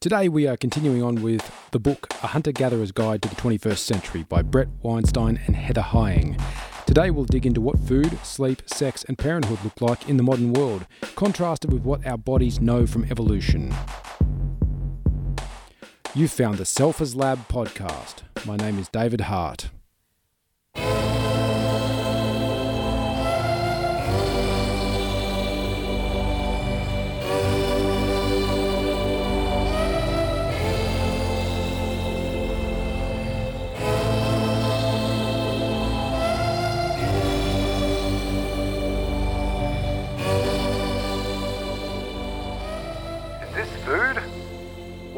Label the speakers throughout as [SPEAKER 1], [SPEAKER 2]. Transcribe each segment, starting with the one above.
[SPEAKER 1] Today we are continuing on with the book A Hunter Gatherer's Guide to the 21st Century by Bret Weinstein and Heather Heying. Today we'll dig into what food, sleep, sex, and parenthood look like in the modern world, contrasted with what our bodies know from evolution. You've found the Self as Lab podcast. My name is David Hart.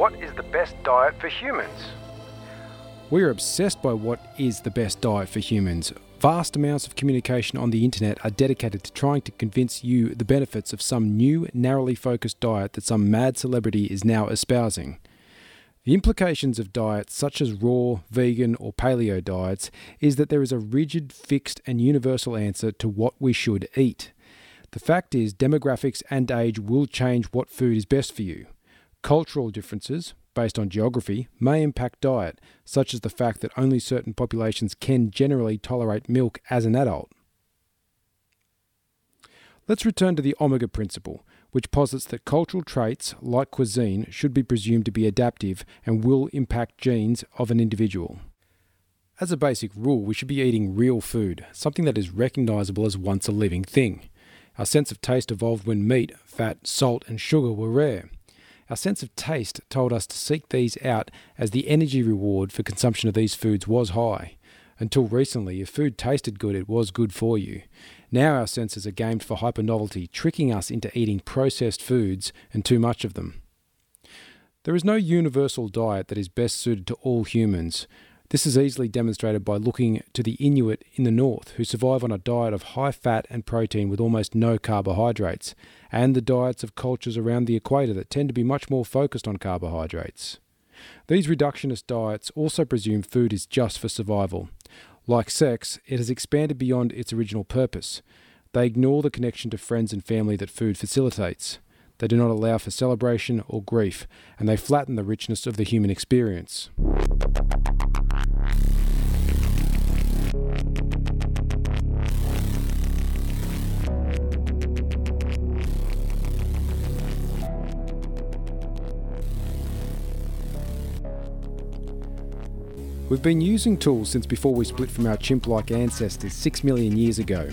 [SPEAKER 2] What is the best diet for humans?
[SPEAKER 1] We are obsessed by what is the best diet for humans. Vast amounts of communication on the internet are dedicated to trying to convince you the benefits of some new, narrowly focused diet that some mad celebrity is now espousing. The implications of diets such as raw, vegan, or paleo diets is that there is a rigid, fixed, and universal answer to what we should eat. The fact is, demographics and age will change what food is best for you. Cultural differences, based on geography, may impact diet, such as the fact that only certain populations can generally tolerate milk as an adult. Let's return to the omega principle, which posits that cultural traits, like cuisine, should be presumed to be adaptive and will impact genes of an individual. As a basic rule, we should be eating real food, something that is recognizable as once a living thing. Our sense of taste evolved when meat, fat, salt, and sugar were rare. Our sense of taste told us to seek these out as the energy reward for consumption of these foods was high. Until recently, if food tasted good, it was good for you. Now our senses are gamed for hyper novelty, tricking us into eating processed foods and too much of them. There is no universal diet that is best suited to all humans. This is easily demonstrated by looking to the Inuit in the north, who survive on a diet of high fat and protein with almost no carbohydrates, and the diets of cultures around the equator that tend to be much more focused on carbohydrates. These reductionist diets also presume food is just for survival. Like sex, it has expanded beyond its original purpose. They ignore the connection to friends and family that food facilitates. They do not allow for celebration or grief, and they flatten the richness of the human experience. We've been using tools since before we split from our chimp like ancestors 6 million years ago.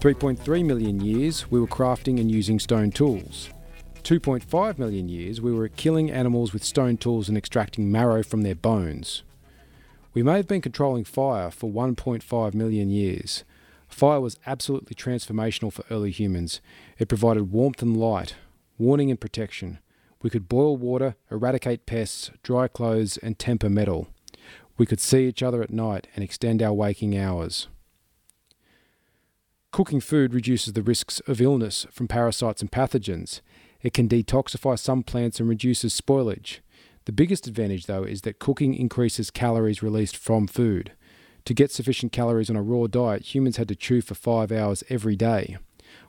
[SPEAKER 1] 3.3 million years we were crafting and using stone tools. 2.5 million years we were killing animals with stone tools and extracting marrow from their bones. We may have been controlling fire for 1.5 million years. Fire was absolutely transformational for early humans. It provided warmth and light, warning and protection. We could boil water, eradicate pests, dry clothes, and temper metal. We could see each other at night and extend our waking hours. Cooking food reduces the risks of illness from parasites and pathogens. It can detoxify some plants and reduces spoilage. The biggest advantage, though, is that cooking increases calories released from food. To get sufficient calories on a raw diet, humans had to chew for five hours every day.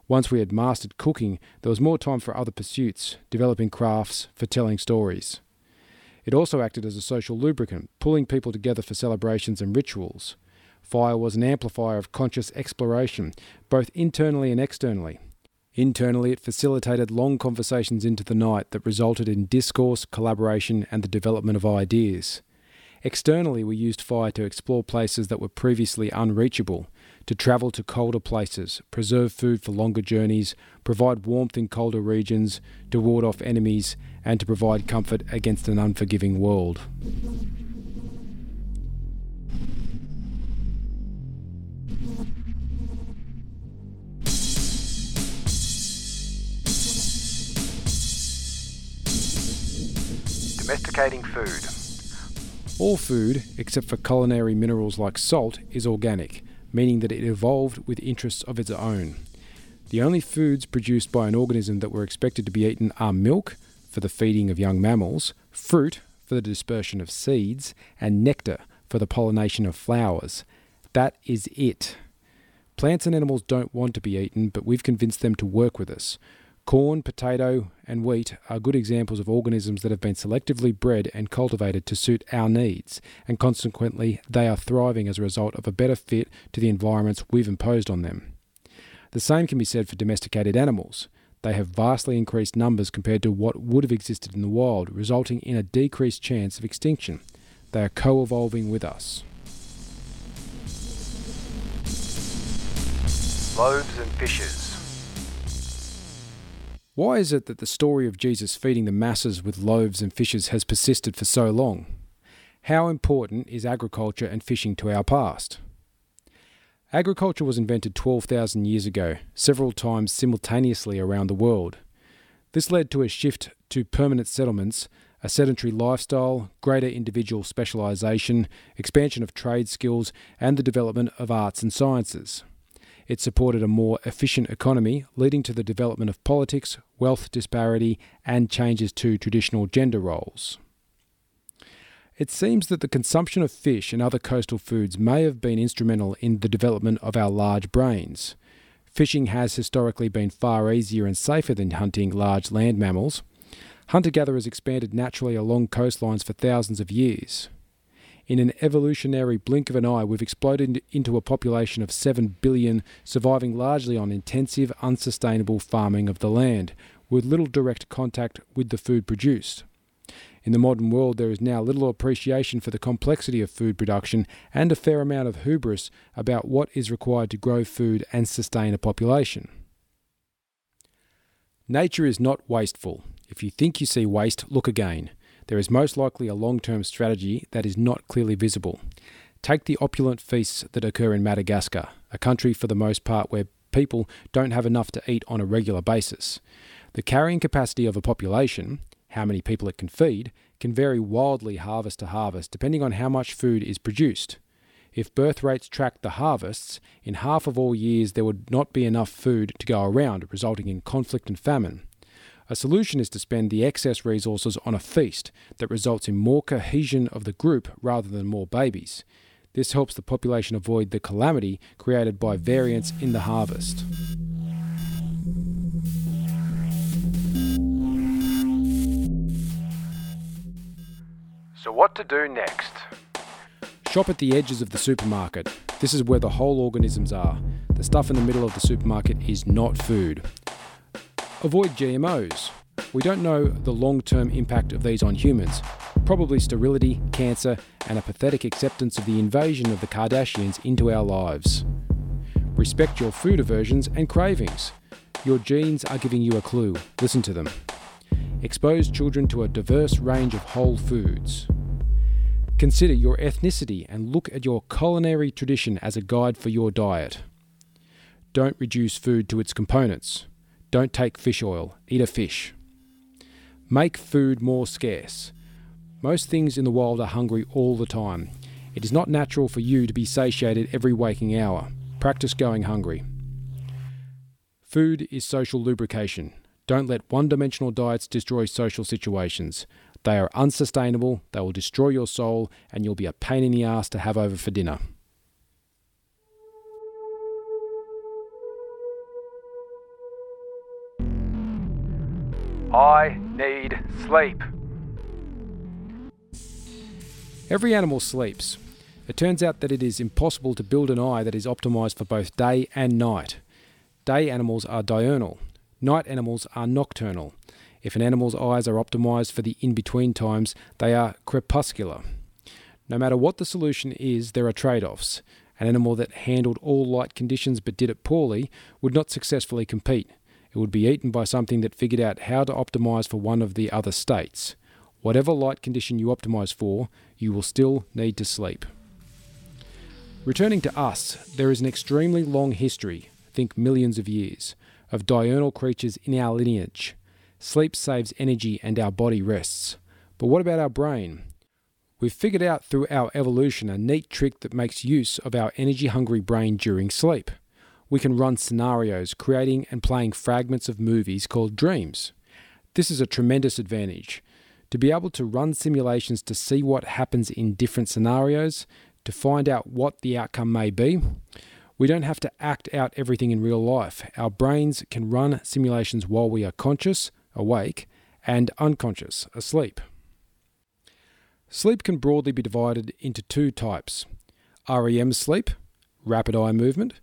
[SPEAKER 1] Once we had mastered cooking, there was more time for other pursuits, developing crafts, for telling stories. It also acted as a social lubricant, pulling people together for celebrations and rituals. Fire was an amplifier of conscious exploration, both internally and externally. Internally, it facilitated long conversations into the night that resulted in discourse, collaboration, and the development of ideas. Externally, we used fire to explore places that were previously unreachable, to travel to colder places, preserve food for longer journeys, provide warmth in colder regions, to ward off enemies, and to provide comfort against an unforgiving world.
[SPEAKER 2] Domesticating food.
[SPEAKER 1] All food, except for culinary minerals like salt, is organic, meaning that it evolved with interests of its own. The only foods produced by an organism that were expected to be eaten are milk, for the feeding of young mammals, fruit, for the dispersion of seeds, and nectar, for the pollination of flowers. That is it. Plants and animals don't want to be eaten, but we've convinced them to work with us. Corn, potato, and wheat are good examples of organisms that have been selectively bred and cultivated to suit our needs, and consequently, they are thriving as a result of a better fit to the environments we've imposed on them. The same can be said for domesticated animals. They have vastly increased numbers compared to what would have existed in the wild, resulting in a decreased chance of extinction. They are co evolving with us.
[SPEAKER 2] Loaves and fishes.
[SPEAKER 1] Why is it that the story of Jesus feeding the masses with loaves and fishes has persisted for so long? How important is agriculture and fishing to our past? Agriculture was invented 12,000 years ago, several times simultaneously around the world. This led to a shift to permanent settlements, a sedentary lifestyle, greater individual specialisation, expansion of trade skills, and the development of arts and sciences. It supported a more efficient economy, leading to the development of politics, wealth disparity, and changes to traditional gender roles. It seems that the consumption of fish and other coastal foods may have been instrumental in the development of our large brains. Fishing has historically been far easier and safer than hunting large land mammals. Hunter gatherers expanded naturally along coastlines for thousands of years. In an evolutionary blink of an eye, we've exploded into a population of 7 billion, surviving largely on intensive, unsustainable farming of the land, with little direct contact with the food produced. In the modern world, there is now little appreciation for the complexity of food production and a fair amount of hubris about what is required to grow food and sustain a population. Nature is not wasteful. If you think you see waste, look again there is most likely a long term strategy that is not clearly visible. Take the opulent feasts that occur in Madagascar, a country for the most part where people don't have enough to eat on a regular basis. The carrying capacity of a population, how many people it can feed, can vary wildly harvest to harvest depending on how much food is produced. If birth rates tracked the harvests, in half of all years there would not be enough food to go around, resulting in conflict and famine. A solution is to spend the excess resources on a feast that results in more cohesion of the group rather than more babies. This helps the population avoid the calamity created by variance in the harvest.
[SPEAKER 2] So, what to do next?
[SPEAKER 1] Shop at the edges of the supermarket. This is where the whole organisms are. The stuff in the middle of the supermarket is not food. Avoid GMOs. We don't know the long term impact of these on humans. Probably sterility, cancer, and a pathetic acceptance of the invasion of the Kardashians into our lives. Respect your food aversions and cravings. Your genes are giving you a clue. Listen to them. Expose children to a diverse range of whole foods. Consider your ethnicity and look at your culinary tradition as a guide for your diet. Don't reduce food to its components. Don't take fish oil, eat a fish. Make food more scarce. Most things in the wild are hungry all the time. It is not natural for you to be satiated every waking hour. Practice going hungry. Food is social lubrication. Don't let one dimensional diets destroy social situations. They are unsustainable, they will destroy your soul, and you'll be a pain in the ass to have over for dinner.
[SPEAKER 2] I need sleep.
[SPEAKER 1] Every animal sleeps. It turns out that it is impossible to build an eye that is optimized for both day and night. Day animals are diurnal, night animals are nocturnal. If an animal's eyes are optimized for the in between times, they are crepuscular. No matter what the solution is, there are trade offs. An animal that handled all light conditions but did it poorly would not successfully compete. It would be eaten by something that figured out how to optimize for one of the other states. Whatever light condition you optimize for, you will still need to sleep. Returning to us, there is an extremely long history, think millions of years, of diurnal creatures in our lineage. Sleep saves energy and our body rests. But what about our brain? We've figured out through our evolution a neat trick that makes use of our energy hungry brain during sleep we can run scenarios, creating and playing fragments of movies called dreams. This is a tremendous advantage. To be able to run simulations to see what happens in different scenarios, to find out what the outcome may be. We don't have to act out everything in real life. Our brains can run simulations while we are conscious, awake, and unconscious, asleep. Sleep can broadly be divided into two types REM sleep, rapid eye movement.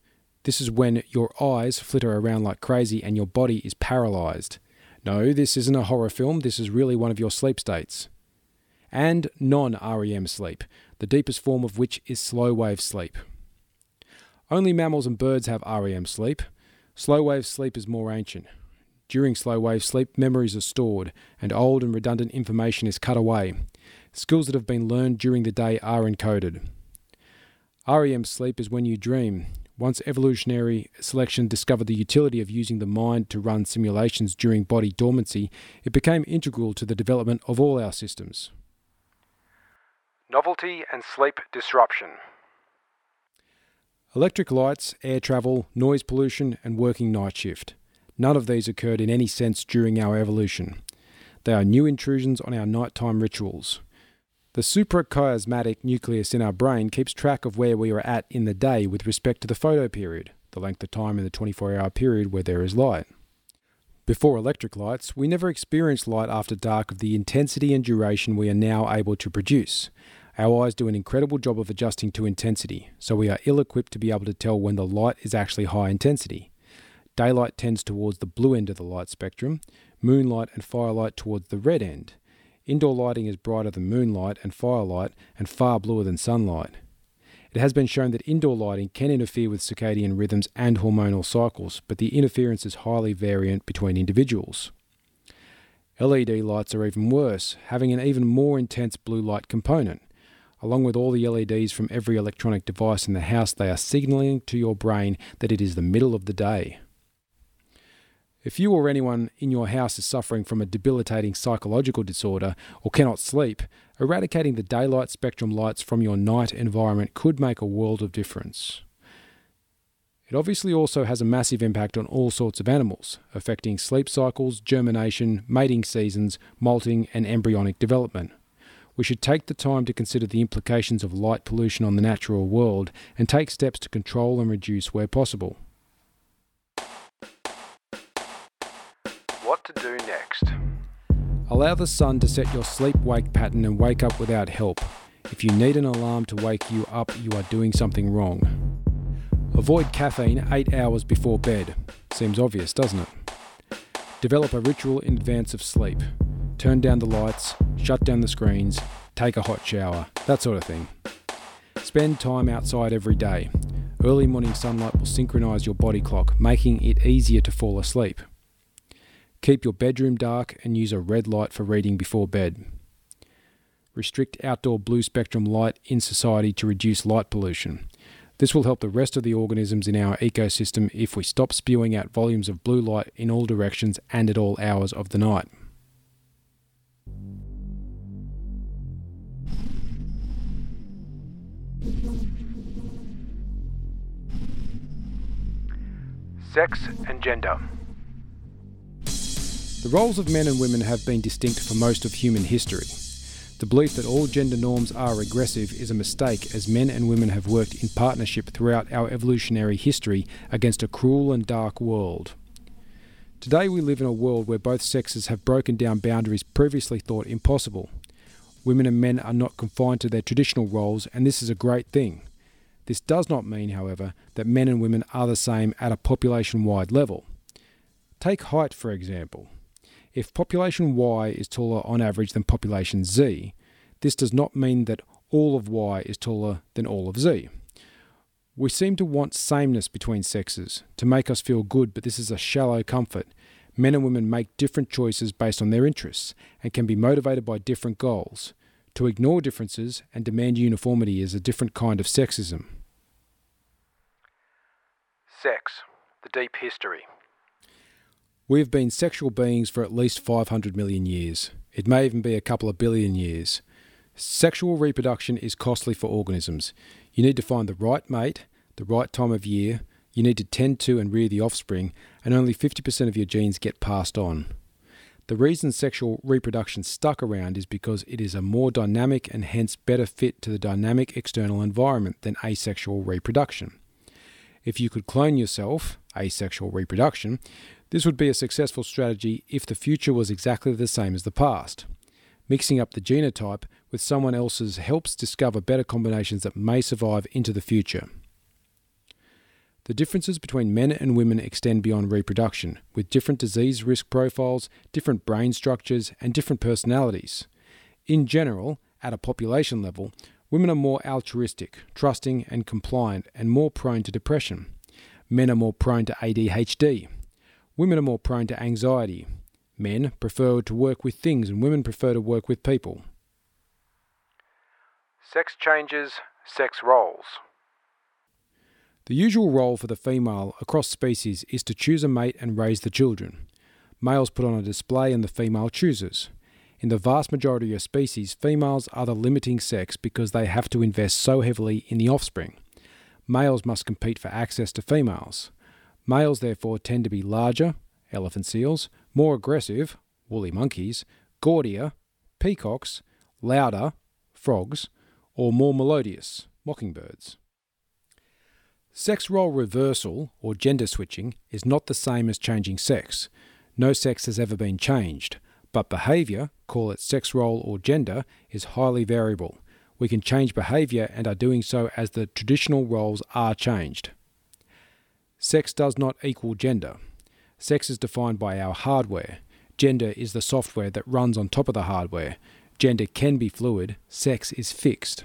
[SPEAKER 1] This is when your eyes flitter around like crazy and your body is paralyzed. No, this isn't a horror film, this is really one of your sleep states. And non REM sleep, the deepest form of which is slow wave sleep. Only mammals and birds have REM sleep. Slow wave sleep is more ancient. During slow wave sleep, memories are stored, and old and redundant information is cut away. Skills that have been learned during the day are encoded. REM sleep is when you dream. Once evolutionary selection discovered the utility of using the mind to run simulations during body dormancy, it became integral to the development of all our systems.
[SPEAKER 2] Novelty and sleep disruption.
[SPEAKER 1] Electric lights, air travel, noise pollution, and working night shift. None of these occurred in any sense during our evolution. They are new intrusions on our nighttime rituals. The suprachiasmatic nucleus in our brain keeps track of where we are at in the day with respect to the photo period, the length of time in the 24 hour period where there is light. Before electric lights, we never experienced light after dark of the intensity and duration we are now able to produce. Our eyes do an incredible job of adjusting to intensity, so we are ill equipped to be able to tell when the light is actually high intensity. Daylight tends towards the blue end of the light spectrum, moonlight and firelight towards the red end. Indoor lighting is brighter than moonlight and firelight and far bluer than sunlight. It has been shown that indoor lighting can interfere with circadian rhythms and hormonal cycles, but the interference is highly variant between individuals. LED lights are even worse, having an even more intense blue light component. Along with all the LEDs from every electronic device in the house, they are signaling to your brain that it is the middle of the day. If you or anyone in your house is suffering from a debilitating psychological disorder or cannot sleep, eradicating the daylight spectrum lights from your night environment could make a world of difference. It obviously also has a massive impact on all sorts of animals, affecting sleep cycles, germination, mating seasons, molting, and embryonic development. We should take the time to consider the implications of light pollution on the natural world and take steps to control and reduce where possible. Allow the sun to set your sleep wake pattern and wake up without help. If you need an alarm to wake you up, you are doing something wrong. Avoid caffeine 8 hours before bed. Seems obvious, doesn't it? Develop a ritual in advance of sleep. Turn down the lights, shut down the screens, take a hot shower, that sort of thing. Spend time outside every day. Early morning sunlight will synchronize your body clock, making it easier to fall asleep. Keep your bedroom dark and use a red light for reading before bed. Restrict outdoor blue spectrum light in society to reduce light pollution. This will help the rest of the organisms in our ecosystem if we stop spewing out volumes of blue light in all directions and at all hours of the night.
[SPEAKER 2] Sex and gender.
[SPEAKER 1] The roles of men and women have been distinct for most of human history. The belief that all gender norms are regressive is a mistake, as men and women have worked in partnership throughout our evolutionary history against a cruel and dark world. Today, we live in a world where both sexes have broken down boundaries previously thought impossible. Women and men are not confined to their traditional roles, and this is a great thing. This does not mean, however, that men and women are the same at a population wide level. Take height, for example. If population Y is taller on average than population Z, this does not mean that all of Y is taller than all of Z. We seem to want sameness between sexes to make us feel good, but this is a shallow comfort. Men and women make different choices based on their interests and can be motivated by different goals. To ignore differences and demand uniformity is a different kind of sexism.
[SPEAKER 2] Sex, the deep history.
[SPEAKER 1] We have been sexual beings for at least 500 million years. It may even be a couple of billion years. Sexual reproduction is costly for organisms. You need to find the right mate, the right time of year, you need to tend to and rear the offspring, and only 50% of your genes get passed on. The reason sexual reproduction stuck around is because it is a more dynamic and hence better fit to the dynamic external environment than asexual reproduction. If you could clone yourself, asexual reproduction, this would be a successful strategy if the future was exactly the same as the past. Mixing up the genotype with someone else's helps discover better combinations that may survive into the future. The differences between men and women extend beyond reproduction, with different disease risk profiles, different brain structures, and different personalities. In general, at a population level, women are more altruistic, trusting, and compliant, and more prone to depression. Men are more prone to ADHD. Women are more prone to anxiety. Men prefer to work with things, and women prefer to work with people.
[SPEAKER 2] Sex changes, sex roles.
[SPEAKER 1] The usual role for the female across species is to choose a mate and raise the children. Males put on a display and the female chooses. In the vast majority of species, females are the limiting sex because they have to invest so heavily in the offspring. Males must compete for access to females. Males therefore tend to be larger, elephant seals, more aggressive, woolly monkeys, gaudier, peacocks, louder, frogs, or more melodious, mockingbirds. Sex role reversal, or gender switching, is not the same as changing sex. No sex has ever been changed, but behaviour, call it sex role or gender, is highly variable. We can change behaviour and are doing so as the traditional roles are changed. Sex does not equal gender. Sex is defined by our hardware. Gender is the software that runs on top of the hardware. Gender can be fluid, sex is fixed.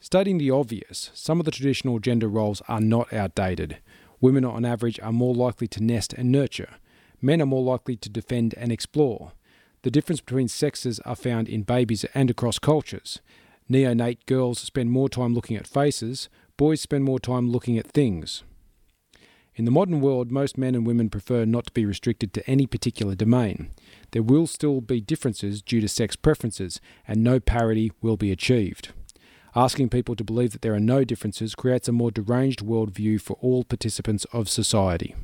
[SPEAKER 1] Studying the obvious, some of the traditional gender roles are not outdated. Women, on average, are more likely to nest and nurture. Men are more likely to defend and explore. The difference between sexes are found in babies and across cultures. Neonate girls spend more time looking at faces, boys spend more time looking at things. In the modern world, most men and women prefer not to be restricted to any particular domain. There will still be differences due to sex preferences, and no parity will be achieved. Asking people to believe that there are no differences creates a more deranged worldview for all participants of society.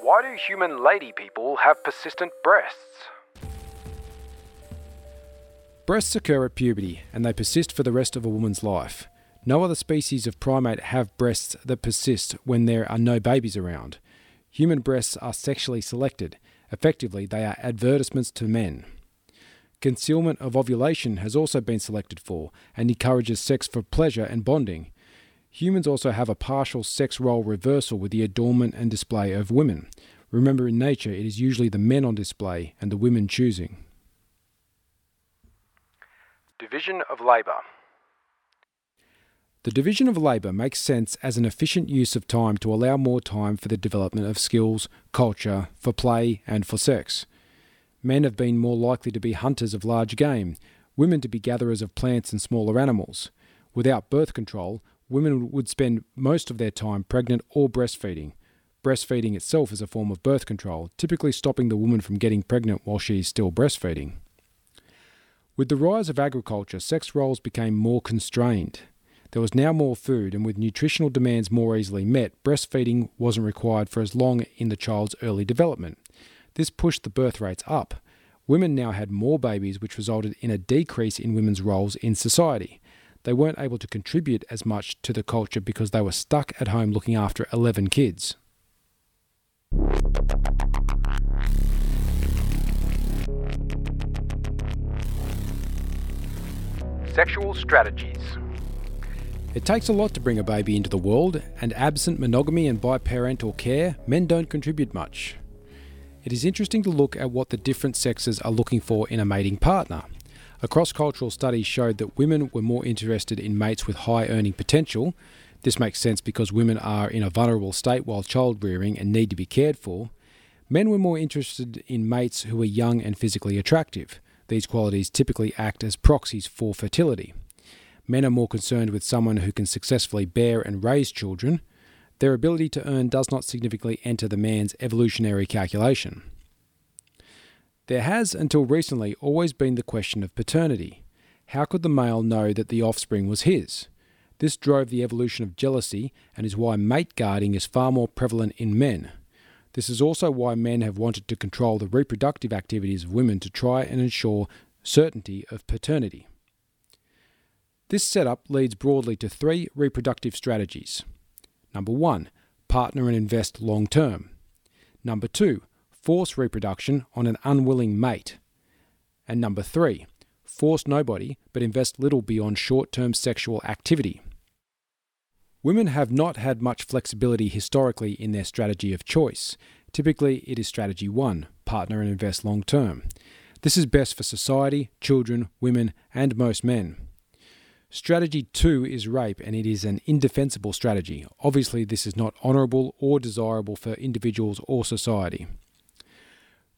[SPEAKER 2] Why do human lady people have persistent breasts?
[SPEAKER 1] Breasts occur at puberty and they persist for the rest of a woman's life. No other species of primate have breasts that persist when there are no babies around. Human breasts are sexually selected. Effectively, they are advertisements to men. Concealment of ovulation has also been selected for and encourages sex for pleasure and bonding. Humans also have a partial sex role reversal with the adornment and display of women. Remember, in nature, it is usually the men on display and the women choosing.
[SPEAKER 2] Division of labour.
[SPEAKER 1] The division of labour makes sense as an efficient use of time to allow more time for the development of skills, culture, for play, and for sex. Men have been more likely to be hunters of large game, women to be gatherers of plants and smaller animals. Without birth control, women would spend most of their time pregnant or breastfeeding. Breastfeeding itself is a form of birth control, typically stopping the woman from getting pregnant while she is still breastfeeding. With the rise of agriculture, sex roles became more constrained. There was now more food, and with nutritional demands more easily met, breastfeeding wasn't required for as long in the child's early development. This pushed the birth rates up. Women now had more babies, which resulted in a decrease in women's roles in society. They weren't able to contribute as much to the culture because they were stuck at home looking after 11 kids.
[SPEAKER 2] Sexual strategies.
[SPEAKER 1] It takes a lot to bring a baby into the world, and absent monogamy and biparental care, men don't contribute much. It is interesting to look at what the different sexes are looking for in a mating partner. A cross cultural study showed that women were more interested in mates with high earning potential. This makes sense because women are in a vulnerable state while child rearing and need to be cared for. Men were more interested in mates who were young and physically attractive. These qualities typically act as proxies for fertility. Men are more concerned with someone who can successfully bear and raise children. Their ability to earn does not significantly enter the man's evolutionary calculation. There has, until recently, always been the question of paternity. How could the male know that the offspring was his? This drove the evolution of jealousy and is why mate guarding is far more prevalent in men. This is also why men have wanted to control the reproductive activities of women to try and ensure certainty of paternity. This setup leads broadly to three reproductive strategies. Number one, partner and invest long term. Number two, force reproduction on an unwilling mate. And number three, force nobody but invest little beyond short term sexual activity. Women have not had much flexibility historically in their strategy of choice. Typically, it is strategy one partner and invest long term. This is best for society, children, women, and most men. Strategy two is rape, and it is an indefensible strategy. Obviously, this is not honourable or desirable for individuals or society.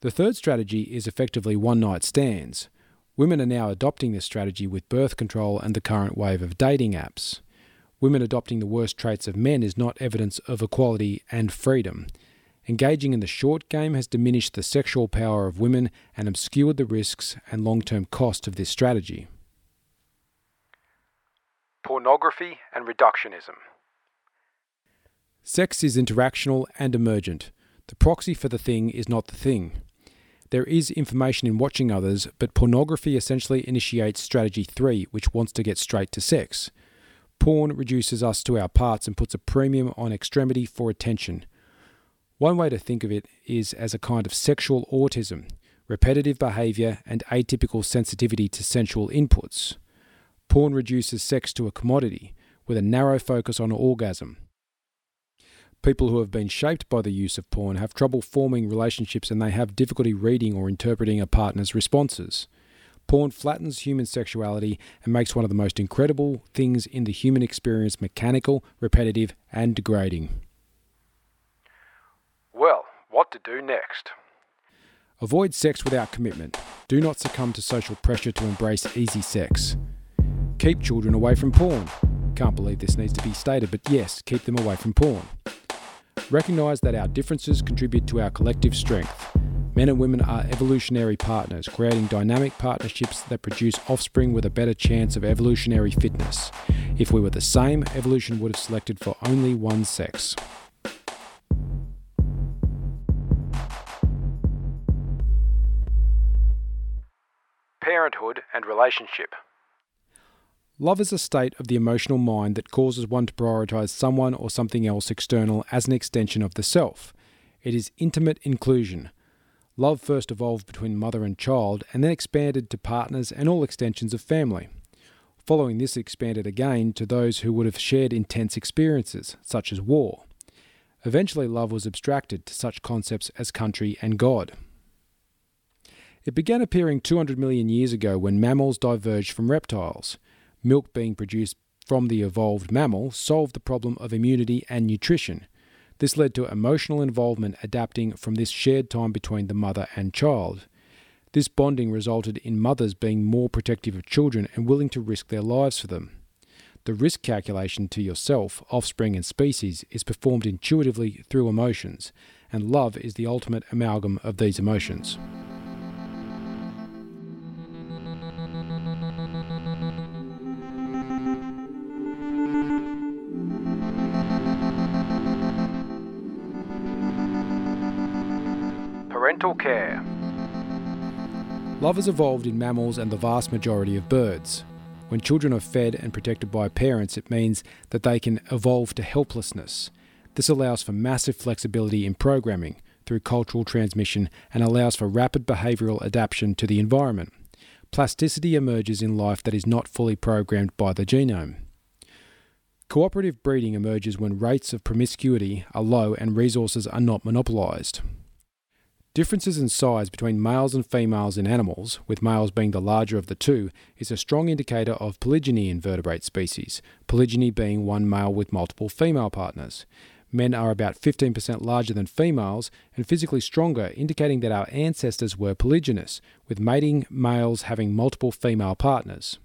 [SPEAKER 1] The third strategy is effectively one night stands. Women are now adopting this strategy with birth control and the current wave of dating apps women adopting the worst traits of men is not evidence of equality and freedom. Engaging in the short game has diminished the sexual power of women and obscured the risks and long term cost of this strategy.
[SPEAKER 2] Pornography and reductionism.
[SPEAKER 1] Sex is interactional and emergent. The proxy for the thing is not the thing. There is information in watching others, but pornography essentially initiates strategy 3, which wants to get straight to sex. Porn reduces us to our parts and puts a premium on extremity for attention. One way to think of it is as a kind of sexual autism, repetitive behavior, and atypical sensitivity to sensual inputs. Porn reduces sex to a commodity, with a narrow focus on orgasm. People who have been shaped by the use of porn have trouble forming relationships and they have difficulty reading or interpreting a partner's responses. Porn flattens human sexuality and makes one of the most incredible things in the human experience mechanical, repetitive, and degrading.
[SPEAKER 2] Well, what to do next?
[SPEAKER 1] Avoid sex without commitment. Do not succumb to social pressure to embrace easy sex. Keep children away from porn. Can't believe this needs to be stated, but yes, keep them away from porn. Recognise that our differences contribute to our collective strength. Men and women are evolutionary partners, creating dynamic partnerships that produce offspring with a better chance of evolutionary fitness. If we were the same, evolution would have selected for only one sex.
[SPEAKER 2] Parenthood and relationship.
[SPEAKER 1] Love is a state of the emotional mind that causes one to prioritize someone or something else external as an extension of the self. It is intimate inclusion, Love first evolved between mother and child and then expanded to partners and all extensions of family. Following this, expanded again to those who would have shared intense experiences, such as war. Eventually, love was abstracted to such concepts as country and God. It began appearing 200 million years ago when mammals diverged from reptiles. Milk being produced from the evolved mammal solved the problem of immunity and nutrition. This led to emotional involvement adapting from this shared time between the mother and child. This bonding resulted in mothers being more protective of children and willing to risk their lives for them. The risk calculation to yourself, offspring, and species is performed intuitively through emotions, and love is the ultimate amalgam of these emotions.
[SPEAKER 2] Parental care.
[SPEAKER 1] Love has evolved in mammals and the vast majority of birds. When children are fed and protected by parents, it means that they can evolve to helplessness. This allows for massive flexibility in programming through cultural transmission and allows for rapid behavioural adaptation to the environment. Plasticity emerges in life that is not fully programmed by the genome. Cooperative breeding emerges when rates of promiscuity are low and resources are not monopolised. Differences in size between males and females in animals, with males being the larger of the two, is a strong indicator of polygyny in vertebrate species, polygyny being one male with multiple female partners. Men are about 15% larger than females and physically stronger, indicating that our ancestors were polygynous, with mating males having multiple female partners.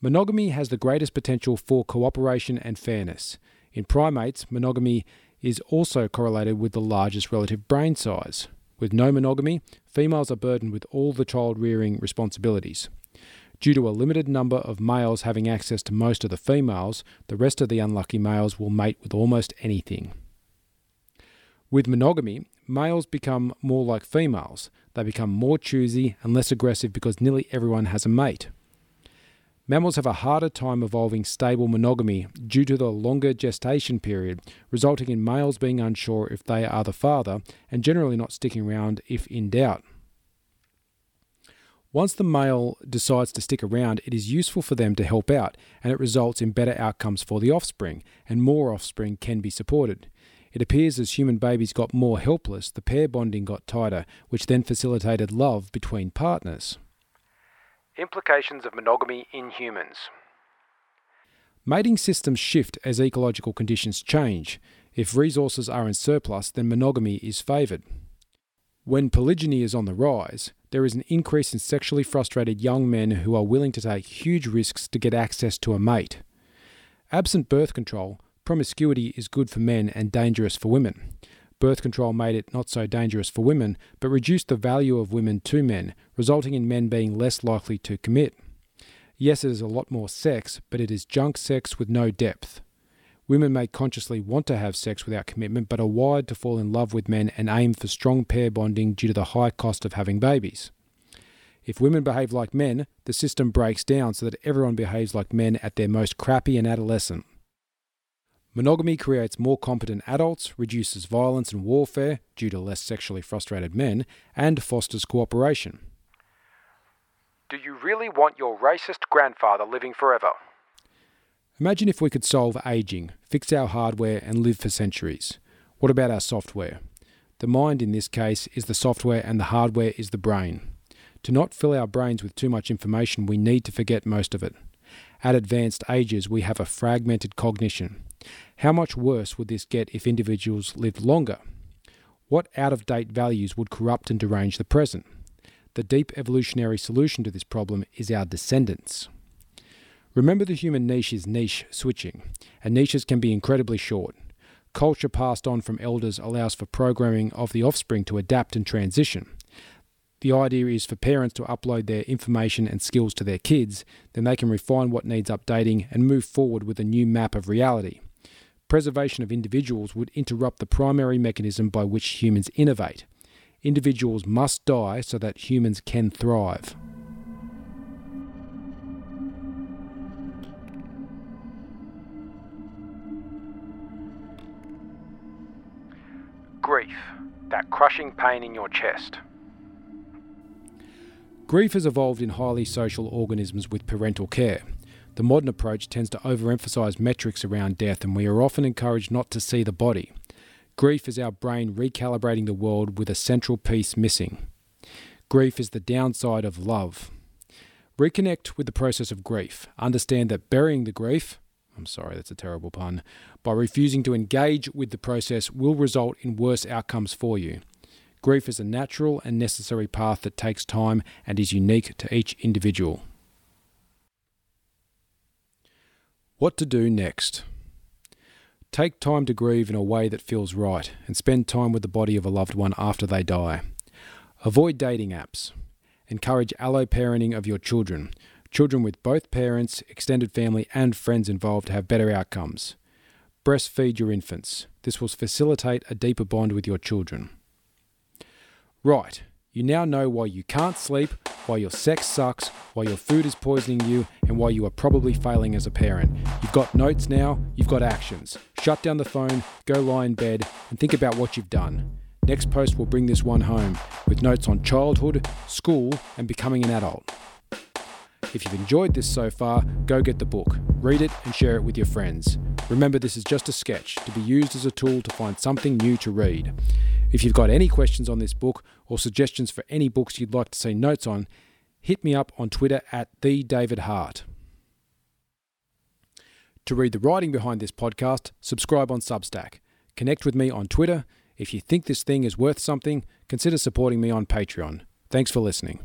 [SPEAKER 1] Monogamy has the greatest potential for cooperation and fairness. In primates, monogamy is also correlated with the largest relative brain size. With no monogamy, females are burdened with all the child rearing responsibilities. Due to a limited number of males having access to most of the females, the rest of the unlucky males will mate with almost anything. With monogamy, males become more like females. They become more choosy and less aggressive because nearly everyone has a mate. Mammals have a harder time evolving stable monogamy due to the longer gestation period, resulting in males being unsure if they are the father and generally not sticking around if in doubt. Once the male decides to stick around, it is useful for them to help out, and it results in better outcomes for the offspring, and more offspring can be supported. It appears as human babies got more helpless, the pair bonding got tighter, which then facilitated love between partners.
[SPEAKER 2] Implications of monogamy in humans.
[SPEAKER 1] Mating systems shift as ecological conditions change. If resources are in surplus, then monogamy is favoured. When polygyny is on the rise, there is an increase in sexually frustrated young men who are willing to take huge risks to get access to a mate. Absent birth control, promiscuity is good for men and dangerous for women. Birth control made it not so dangerous for women, but reduced the value of women to men, resulting in men being less likely to commit. Yes, it is a lot more sex, but it is junk sex with no depth. Women may consciously want to have sex without commitment, but are wired to fall in love with men and aim for strong pair bonding due to the high cost of having babies. If women behave like men, the system breaks down so that everyone behaves like men at their most crappy and adolescent. Monogamy creates more competent adults, reduces violence and warfare due to less sexually frustrated men, and fosters cooperation.
[SPEAKER 2] Do you really want your racist grandfather living forever?
[SPEAKER 1] Imagine if we could solve aging, fix our hardware, and live for centuries. What about our software? The mind in this case is the software, and the hardware is the brain. To not fill our brains with too much information, we need to forget most of it. At advanced ages, we have a fragmented cognition. How much worse would this get if individuals lived longer? What out of date values would corrupt and derange the present? The deep evolutionary solution to this problem is our descendants. Remember, the human niche is niche switching, and niches can be incredibly short. Culture passed on from elders allows for programming of the offspring to adapt and transition. The idea is for parents to upload their information and skills to their kids, then they can refine what needs updating and move forward with a new map of reality. Preservation of individuals would interrupt the primary mechanism by which humans innovate. Individuals must die so that humans can thrive.
[SPEAKER 2] Grief, that crushing pain in your chest.
[SPEAKER 1] Grief has evolved in highly social organisms with parental care. The modern approach tends to overemphasize metrics around death, and we are often encouraged not to see the body. Grief is our brain recalibrating the world with a central piece missing. Grief is the downside of love. Reconnect with the process of grief. Understand that burying the grief, I'm sorry, that's a terrible pun, by refusing to engage with the process will result in worse outcomes for you. Grief is a natural and necessary path that takes time and is unique to each individual. What to do next? Take time to grieve in a way that feels right and spend time with the body of a loved one after they die. Avoid dating apps. Encourage allo parenting of your children. Children with both parents, extended family, and friends involved have better outcomes. Breastfeed your infants. This will facilitate a deeper bond with your children. Right, you now know why you can't sleep, why your sex sucks, why your food is poisoning you, and why you are probably failing as a parent. You've got notes now, you've got actions. Shut down the phone, go lie in bed, and think about what you've done. Next post will bring this one home with notes on childhood, school, and becoming an adult. If you've enjoyed this so far, go get the book, read it, and share it with your friends. Remember, this is just a sketch to be used as a tool to find something new to read. If you've got any questions on this book or suggestions for any books you'd like to see notes on, hit me up on Twitter at the David Hart. To read the writing behind this podcast, subscribe on Substack. Connect with me on Twitter. If you think this thing is worth something, consider supporting me on Patreon. Thanks for listening.